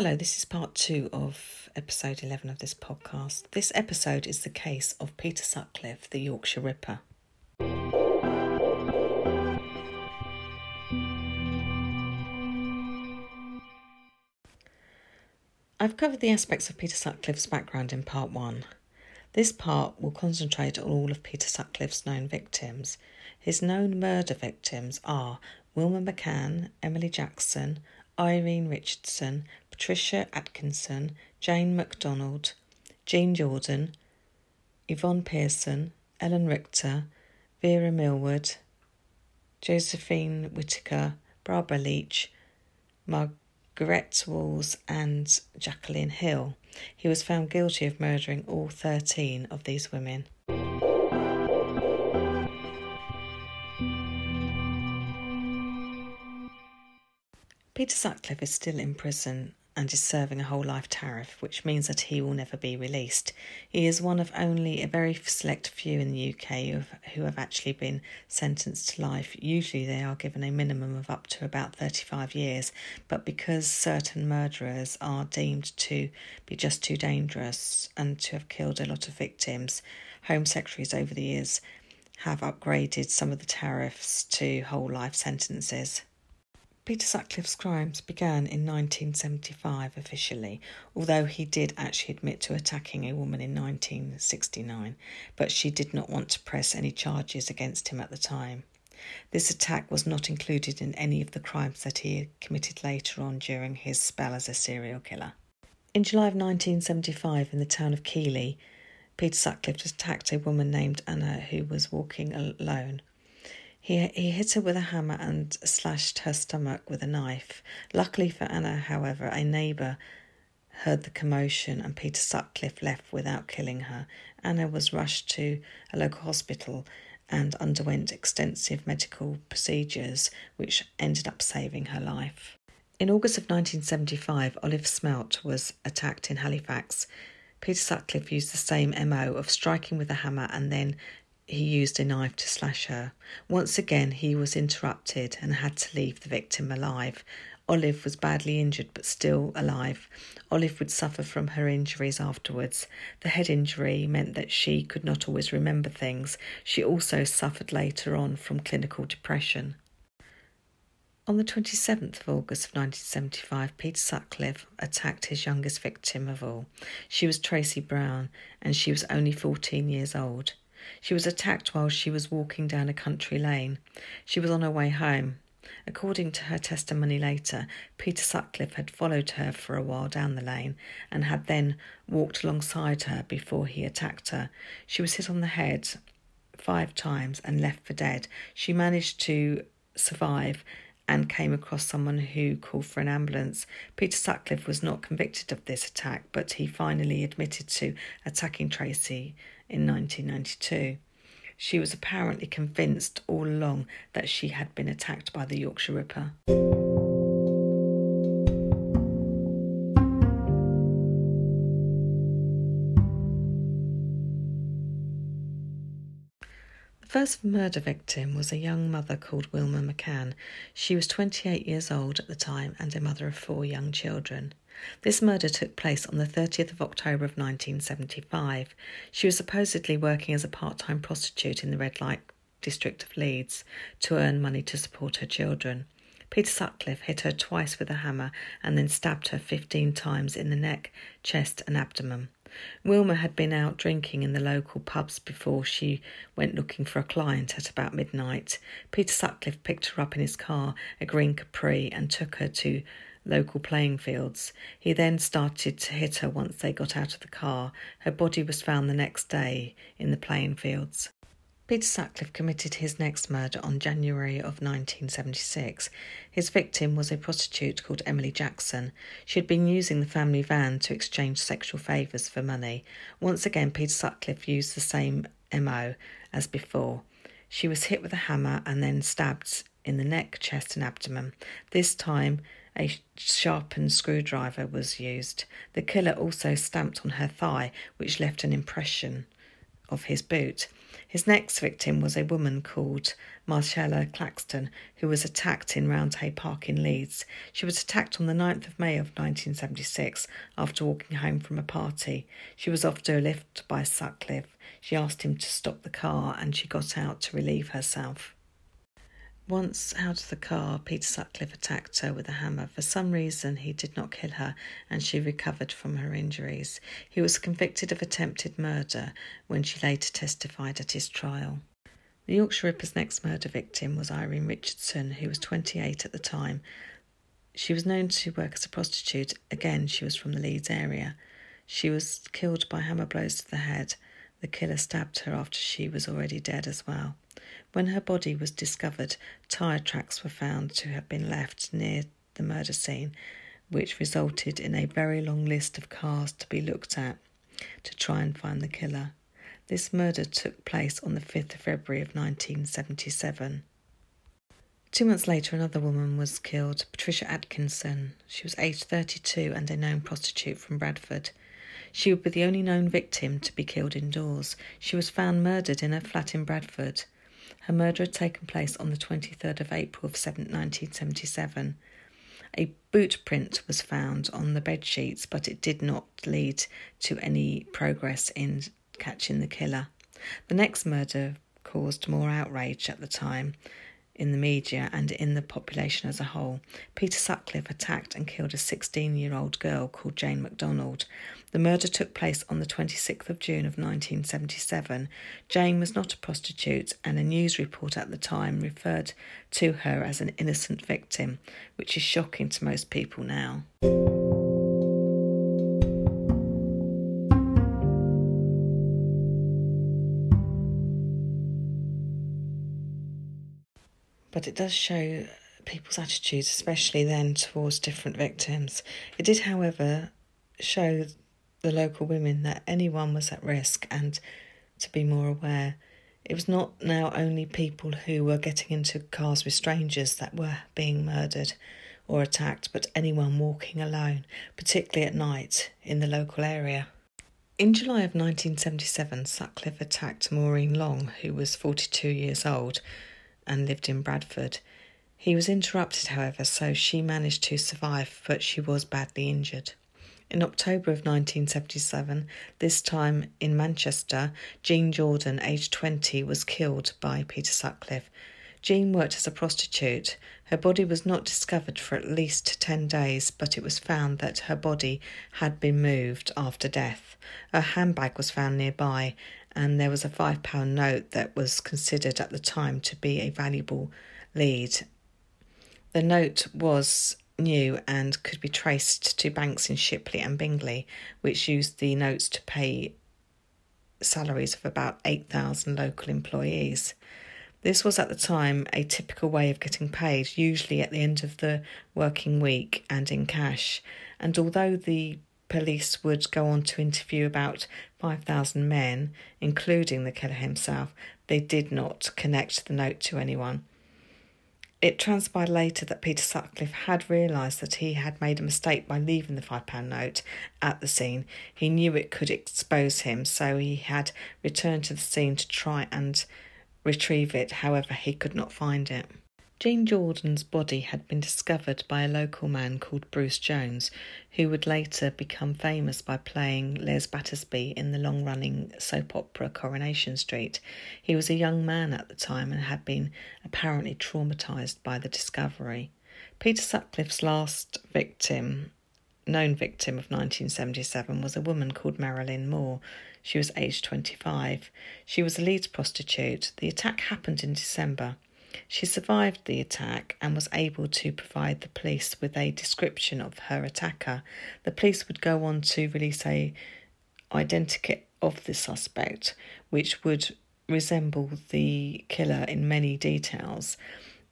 Hello, this is part two of episode 11 of this podcast. This episode is the case of Peter Sutcliffe, the Yorkshire Ripper. I've covered the aspects of Peter Sutcliffe's background in part one. This part will concentrate on all of Peter Sutcliffe's known victims. His known murder victims are Wilma McCann, Emily Jackson, Irene Richardson, Patricia Atkinson, Jayne MacDonald, Jean Jordan, Yvonne Pearson, Ellen Rytka, Vera Millward, Josephine Whitaker, Barbara Leach, Margaret Walls, and Jacqueline Hill. He was found guilty of murdering all 13 of these women. Peter Sutcliffe is still in prison and is serving a whole life tariff, which means that he will never be released. He is one of only a very select few in the UK who have, who have actually been sentenced to life. Usually they are given a minimum of up to about 35 years, but because certain murderers are deemed to be just too dangerous and to have killed a lot of victims, Home Secretaries over the years have upgraded some of the tariffs to whole life sentences. Peter Sutcliffe's crimes began in 1975 officially, although he did actually admit to attacking a woman in 1969, but she did not want to press any charges against him at the time. This attack was not included in any of the crimes that he committed later on during his spell as a serial killer. In July of 1975, in the town of Keighley, Peter Sutcliffe attacked a woman named Anna who was walking alone. He, he hit her with a hammer and slashed her stomach with a knife. Luckily for Anna, however, a neighbour heard the commotion and Peter Sutcliffe left without killing her. Anna was rushed to a local hospital and underwent extensive medical procedures, which ended up saving her life. In August of 1975, Olive Smelt was attacked in Halifax. Peter Sutcliffe used the same MO of striking with a hammer and then he used a knife to slash her. Once again, he was interrupted and had to leave the victim alive. Olive was badly injured but still alive. Olive would suffer from her injuries afterwards. The head injury meant that she could not always remember things. She also suffered later on from clinical depression. On the 27th of August of 1975, Peter Sutcliffe attacked his youngest victim of all. She was Tracy Brown, and she was only 14 years old. She was attacked while she was walking down a country lane. She was on her way home. According to her testimony later, Peter Sutcliffe had followed her for a while down the lane and had then walked alongside her before he attacked her. She was hit on the head five times and left for dead. She managed to survive and came across someone who called for an ambulance. Peter Sutcliffe was not convicted of this attack, but he finally admitted to attacking Tracy in 1992. She was apparently convinced all along that she had been attacked by the Yorkshire Ripper. The first murder victim was a young mother called Wilma McCann. She was 28 years old at the time and a mother of four young children. This murder took place on the 30th of October of 1975. She was supposedly working as a part time prostitute in the red light district of Leeds to earn money to support her children. Peter Sutcliffe hit her twice with a hammer and then stabbed her 15 times in the neck, chest, and abdomen. Wilma had been out drinking in the local pubs before she went looking for a client at about midnight. Peter Sutcliffe picked her up in his car, a green Capri, and took her to local playing fields. He then started to hit her once they got out of the car. Her body was found the next day in the playing fields. Peter Sutcliffe committed his next murder on January of 1976. His victim was a prostitute called Emily Jackson. She had been using the family van to exchange sexual favours for money. Once again, Peter Sutcliffe used the same MO as before. She was hit with a hammer and then stabbed in the neck, chest, and abdomen. This time, a sharpened screwdriver was used. The killer also stamped on her thigh, which left an impression of his boot. His next victim was a woman called Marcella Claxton, who was attacked in Roundhay Park in Leeds. She was attacked on the 9th of May of 1976 after walking home from a party. She was offered a lift by Sutcliffe. She asked him to stop the car and she got out to relieve herself. Once out of the car, Peter Sutcliffe attacked her with a hammer. For some reason, he did not kill her, and she recovered from her injuries. He was convicted of attempted murder when she later testified at his trial. The Yorkshire Ripper's next murder victim was Irene Richardson, who was 28 at the time. She was known to work as a prostitute. Again, she was from the Leeds area. She was killed by hammer blows to the head. The killer stabbed her after she was already dead as well. When her body was discovered, tyre tracks were found to have been left near the murder scene, which resulted in a very long list of cars to be looked at to try and find the killer. This murder took place on the 5th of February of 1977. Two months later, another woman was killed, Patricia Atkinson. She was aged 32 and a known prostitute from Bradford. She would be the only known victim to be killed indoors. She was found murdered in her flat in Bradford. Her murder had taken place on the 23rd of April of 1977. A boot print was found on the bed sheets, but it did not lead to any progress in catching the killer. The next murder caused more outrage at the time in the media and in the population as a whole. Peter Sutcliffe attacked and killed a 16 year old girl called Jayne MacDonald. The murder took place on the 26th of June of 1977. Jane was not a prostitute, and a news report at the time referred to her as an innocent victim, which is shocking to most people now. But it does show people's attitudes, especially then towards different victims. It did, however, show the local women that anyone was at risk and to be more aware. It was not now only people who were getting into cars with strangers that were being murdered or attacked, but anyone walking alone, particularly at night in the local area. In July of 1977, Sutcliffe attacked Maureen Long, who was 42 years old, and lived in Bradford. He was interrupted, however, so she managed to survive, but she was badly injured. In October of 1977, this time in Manchester, Jean Jordan, aged 20, was killed by Peter Sutcliffe. Jean worked as a prostitute. Her body was not discovered for at least 10 days, but it was found that her body had been moved after death. A handbag was found nearby, and there was a five pound note that was considered at the time to be a valuable lead. The note was new and could be traced to banks in Shipley and Bingley, which used the notes to pay salaries of about 8,000 local employees. This was at the time a typical way of getting paid, usually at the end of the working week and in cash. And although the police would go on to interview about 5,000 men, including the killer himself. They did not connect the note to anyone. It transpired later that Peter Sutcliffe had realised that he had made a mistake by leaving the £5 note at the scene. He knew it could expose him, so he had returned to the scene to try and retrieve it. However, he could not find it. Jean Jordan's body had been discovered by a local man called Bruce Jones, who would later become famous by playing Les Battersby in the long running soap opera Coronation Street. He was a young man at the time and had been apparently traumatised by the discovery. Peter Sutcliffe's last victim, known victim of 1977, was a woman called Marilyn Moore. She was aged 25. She was a Leeds prostitute. The attack happened in December. She survived the attack and was able to provide the police with a description of her attacker. The police would go on to release a identikit of the suspect, which would resemble the killer in many details.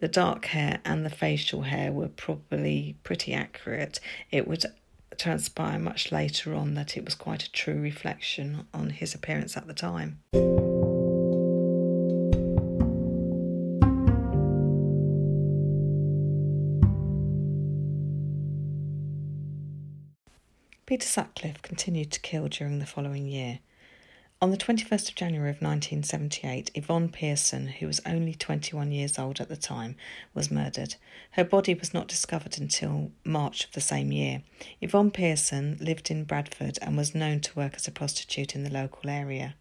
The dark hair and the facial hair were probably pretty accurate. It would transpire much later on that it was quite a true reflection on his appearance at the time. Peter Sutcliffe continued to kill during the following year. On the 21st of January of 1978, Yvonne Pearson, who was only 21 years old at the time, was murdered. Her body was not discovered until March of the same year. Yvonne Pearson lived in Bradford and was known to work as a prostitute in the local area.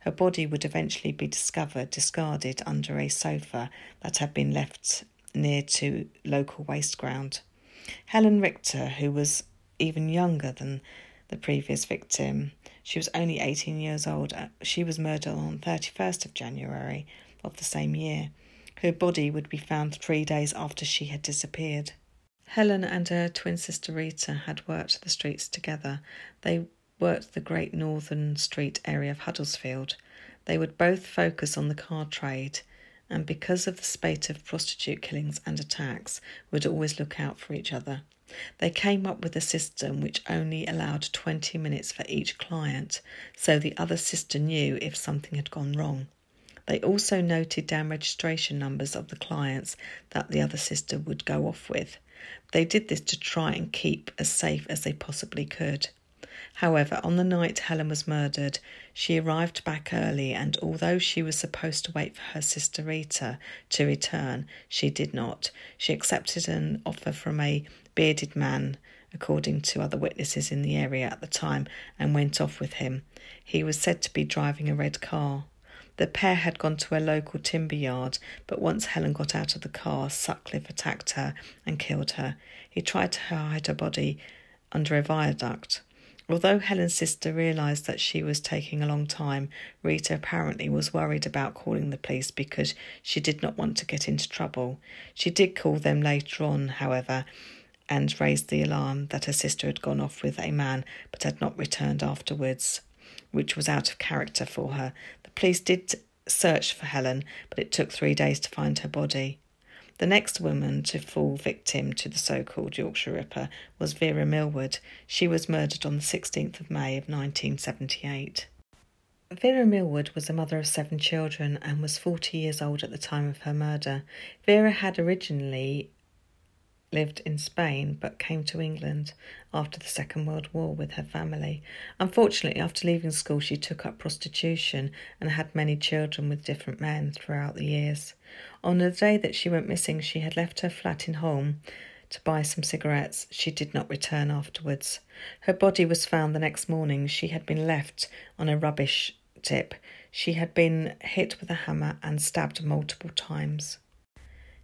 Her body would eventually be discovered discarded under a sofa that had been left near to local waste ground. Helen Rytka, who was even younger than the previous victim, she was only 18 years old. Uh, she was murdered on 31st of January of the same year. Her body would be found three days after she had disappeared. Helen and her twin sister Rita had worked the streets together. They worked the Great Northern Street area of Huddersfield. They would both focus on the car trade and because of the spate of prostitute killings and attacks, would always look out for each other. They came up with a system which only allowed 20 minutes for each client, so the other sister knew if something had gone wrong. They also noted down registration numbers of the clients that the other sister would go off with. They did this to try and keep as safe as they possibly could. However, on the night Helen was murdered, she arrived back early, and although she was supposed to wait for her sister Rita to return, she did not. She accepted an offer from a bearded man, according to other witnesses in the area at the time, and went off with him. He was said to be driving a red car. The pair had gone to a local timber yard, but once Helen got out of the car, Sutcliffe attacked her and killed her. He tried to hide her body under a viaduct. Although Helen's sister realised that she was taking a long time, Rita apparently was worried about calling the police because she did not want to get into trouble. She did call them later on, however, and raised the alarm that her sister had gone off with a man but had not returned afterwards, which was out of character for her. The police did search for Helen, but it took three days to find her body. The next woman to fall victim to the so called Yorkshire Ripper was Vera Millward. She was murdered on the 16th of May of 1978. Vera Millward was a mother of seven children and was 40 years old at the time of her murder. Vera had originally lived in Spain but came to England after the Second World War with her family. Unfortunately, after leaving school, she took up prostitution and had many children with different men throughout the years. On the day that she went missing, she had left her flat in Hulme to buy some cigarettes. She did not return afterwards. Her body was found the next morning. She had been left on a rubbish tip. She had been hit with a hammer and stabbed multiple times.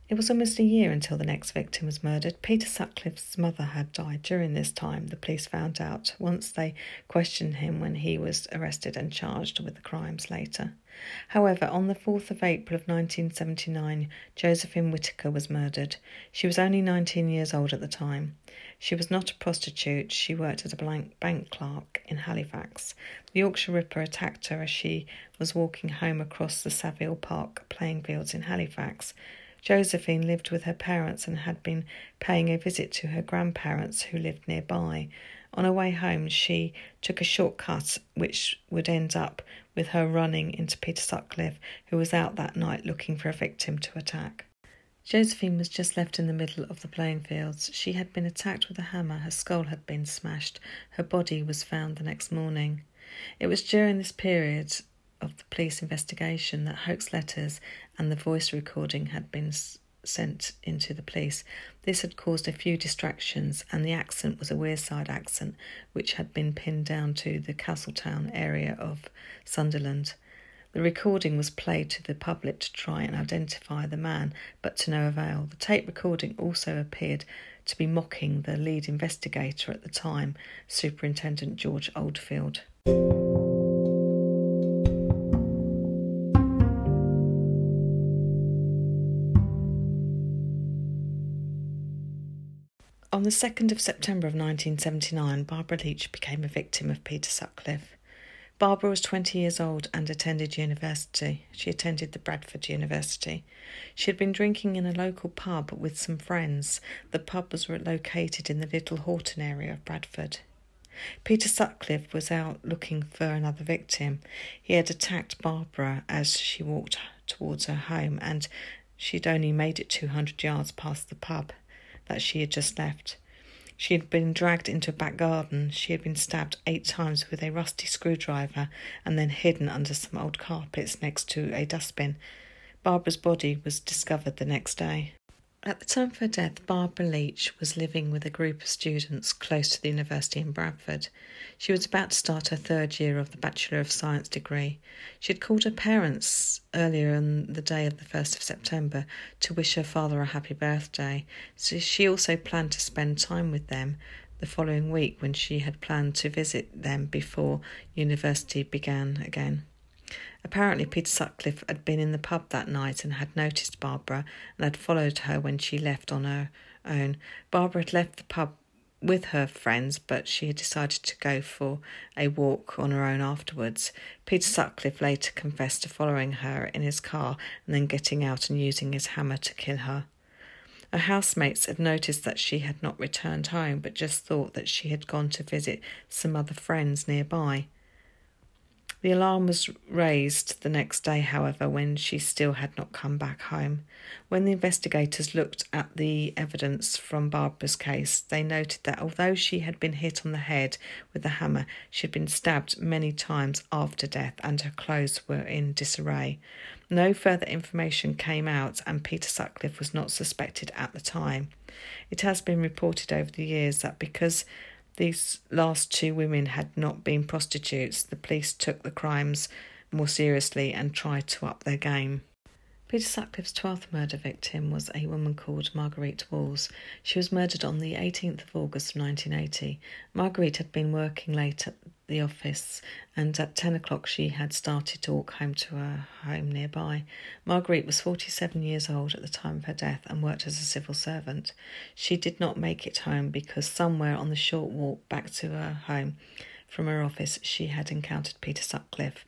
It was almost a year until the next victim was murdered. Peter Sutcliffe's mother had died during this time, the police found out once they questioned him when he was arrested and charged with the crimes later. However, on the 4th of April of 1979, Josephine Whitaker was murdered. She was only 19 years old at the time. She was not a prostitute, she worked as a bank clerk in Halifax. The Yorkshire Ripper attacked her as she was walking home across the Savile Park playing fields in Halifax. Josephine lived with her parents and had been paying a visit to her grandparents who lived nearby. On her way home, she took a shortcut which would end up with her running into Peter Sutcliffe, who was out that night looking for a victim to attack. Josephine was just left in the middle of the playing fields. She had been attacked with a hammer, her skull had been smashed, her body was found the next morning. It was during this period of the police investigation that hoax letters and the voice recording had been sent into the police. This had caused a few distractions, and the accent was a Wearside accent, which had been pinned down to the Castletown area of Sunderland. The recording was played to the public to try and identify the man, but to no avail. The tape recording also appeared to be mocking the lead investigator at the time, Superintendent George Oldfield. The 2nd of September of 1979, Barbara Leach became a victim of Peter Sutcliffe. Barbara was 20 years old and attended university. She attended the Bradford University. She had been drinking in a local pub with some friends. The pub was located in the Little Horton area of Bradford. Peter Sutcliffe was out looking for another victim. He had attacked Barbara as she walked towards her home, and she'd only made it 200 yards past the pub that she had just left. She had been dragged into a back garden. She had been stabbed eight times with a rusty screwdriver and then hidden under some old carpets next to a dustbin. Barbara's body was discovered the next day. At the time of her death, Barbara Leach was living with a group of students close to the university in Bradford. She was about to start her third year of the Bachelor of Science degree. She had called her parents earlier on the day of the 1st of September to wish her father a happy birthday. So she also planned to spend time with them the following week when she had planned to visit them before university began again. Apparently, Peter Sutcliffe had been in the pub that night and had noticed Barbara and had followed her when she left on her own. Barbara had left the pub with her friends, but she had decided to go for a walk on her own afterwards. Peter Sutcliffe later confessed to following her in his car and then getting out and using his hammer to kill her. Her housemates had noticed that she had not returned home, but just thought that she had gone to visit some other friends nearby. The alarm was raised the next day, however, when she still had not come back home. When the investigators looked at the evidence from Barbara's case, they noted that although she had been hit on the head with a hammer, she had been stabbed many times after death and her clothes were in disarray. No further information came out, and Peter Sutcliffe was not suspected at the time. It has been reported over the years that because these last two women had not been prostitutes, the police took the crimes more seriously and tried to up their game. Peter Sutcliffe's 12th murder victim was a woman called Marguerite Walls. She was murdered on the 18th of August 1980. Marguerite had been working late at the office and at 10 o'clock she had started to walk home to her home nearby. Marguerite was 47 years old at the time of her death and worked as a civil servant. She did not make it home because somewhere on the short walk back to her home from her office she had encountered Peter Sutcliffe.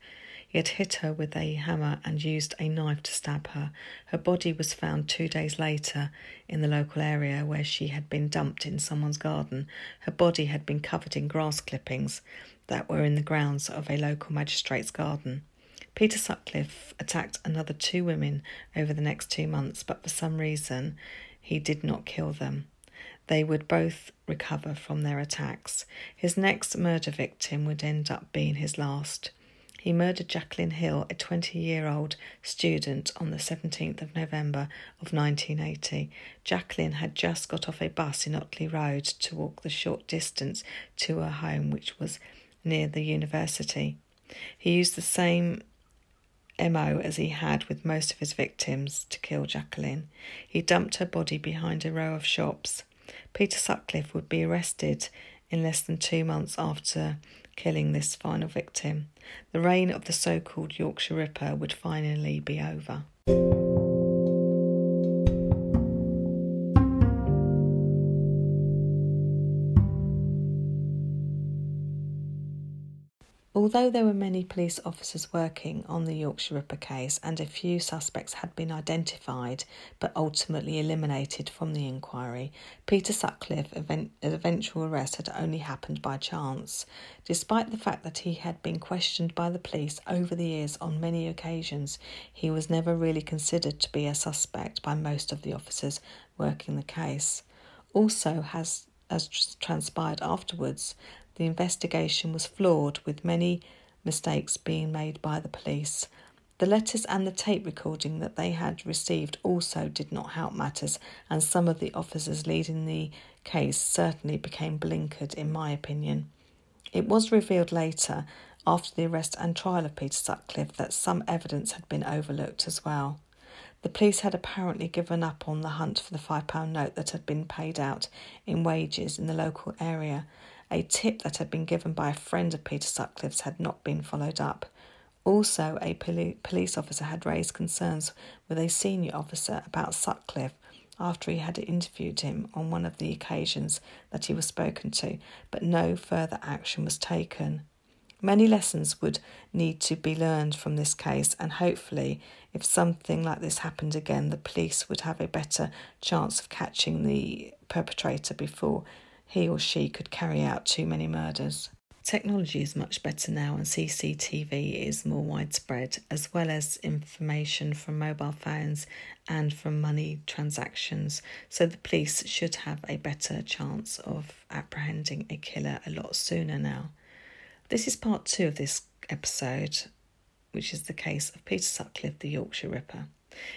He had hit her with a hammer and used a knife to stab her. Her body was found two days later in the local area where she had been dumped in someone's garden. Her body had been covered in grass clippings that were in the grounds of a local magistrate's garden. Peter Sutcliffe attacked another two women over the next two months, but for some reason he did not kill them. They would both recover from their attacks. His next murder victim would end up being his last. He murdered Jacqueline Hill, a 20 year old student, on the 17th of November of 1980. Jacqueline had just got off a bus in Otley Road to walk the short distance to her home, which was near the university. He used the same MO as he had with most of his victims to kill Jacqueline. He dumped her body behind a row of shops. Peter Sutcliffe would be arrested in less than two months after killing this final victim. The reign of the so called Yorkshire Ripper would finally be over. Although there were many police officers working on the Yorkshire Ripper case and a few suspects had been identified but ultimately eliminated from the inquiry, Peter Sutcliffe's event- eventual arrest had only happened by chance. Despite the fact that he had been questioned by the police over the years on many occasions, he was never really considered to be a suspect by most of the officers working the case. Also, has as transpired afterwards, the investigation was flawed, with many mistakes being made by the police. The letters and the tape recording that they had received also did not help matters, and some of the officers leading the case certainly became blinkered, in my opinion. It was revealed later, after the arrest and trial of Peter Sutcliffe, that some evidence had been overlooked as well. The police had apparently given up on the hunt for the £5 note that had been paid out in wages in the local area, a tip that had been given by a friend of Peter Sutcliffe's had not been followed up. Also, a poli- police officer had raised concerns with a senior officer about Sutcliffe after he had interviewed him on one of the occasions that he was spoken to, but no further action was taken. Many lessons would need to be learned from this case, and hopefully, if something like this happened again, the police would have a better chance of catching the perpetrator before he or she could carry out too many murders. Technology is much better now, and CCTV is more widespread, as well as information from mobile phones and from money transactions. So, the police should have a better chance of apprehending a killer a lot sooner now. This is part two of this episode, which is the case of Peter Sutcliffe, the Yorkshire Ripper.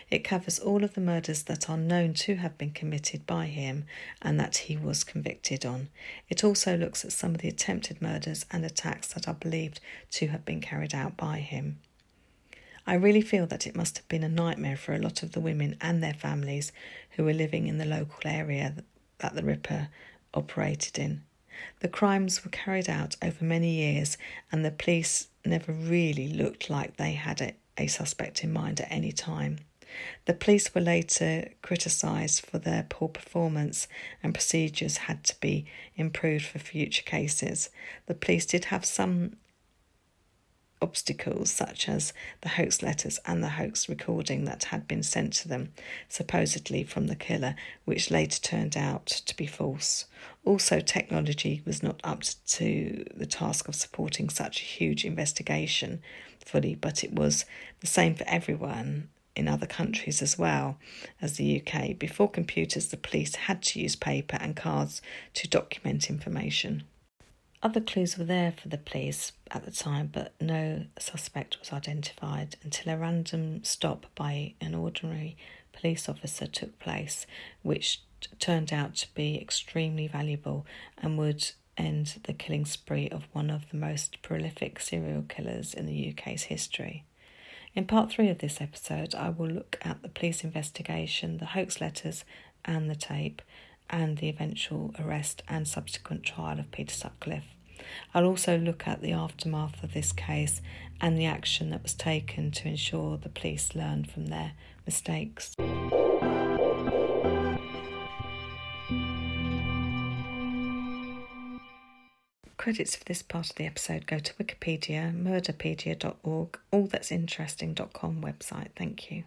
It covers all of the murders that are known to have been committed by him and that he was convicted on. It also looks at some of the attempted murders and attacks that are believed to have been carried out by him. I really feel that it must have been a nightmare for a lot of the women and their families who were living in the local area that the Ripper operated in. The crimes were carried out over many years, and the police never really looked like they had a, a suspect in mind at any time. The police were later criticised for their poor performance and procedures had to be improved for future cases. The police did have some obstacles, such as the hoax letters and the hoax recording that had been sent to them, supposedly from the killer, which later turned out to be false. Also, technology was not up to the task of supporting such a huge investigation fully, but it was the same for everyone in other countries as well as the UK. Before computers, the police had to use paper and cards to document information. Other clues were there for the police at the time, but no suspect was identified until a random stop by an ordinary police officer took place, which turned out to be extremely valuable and would end the killing spree of one of the most prolific serial killers in the UK's history. In part three of this episode, I will look at the police investigation, the hoax letters, and the tape, and the eventual arrest and subsequent trial of Peter Sutcliffe. I'll also look at the aftermath of this case and the action that was taken to ensure the police learned from their mistakes. Credits for this part of the episode go to Wikipedia, murderpedia.org, allthat'sinteresting.com website. Thank you.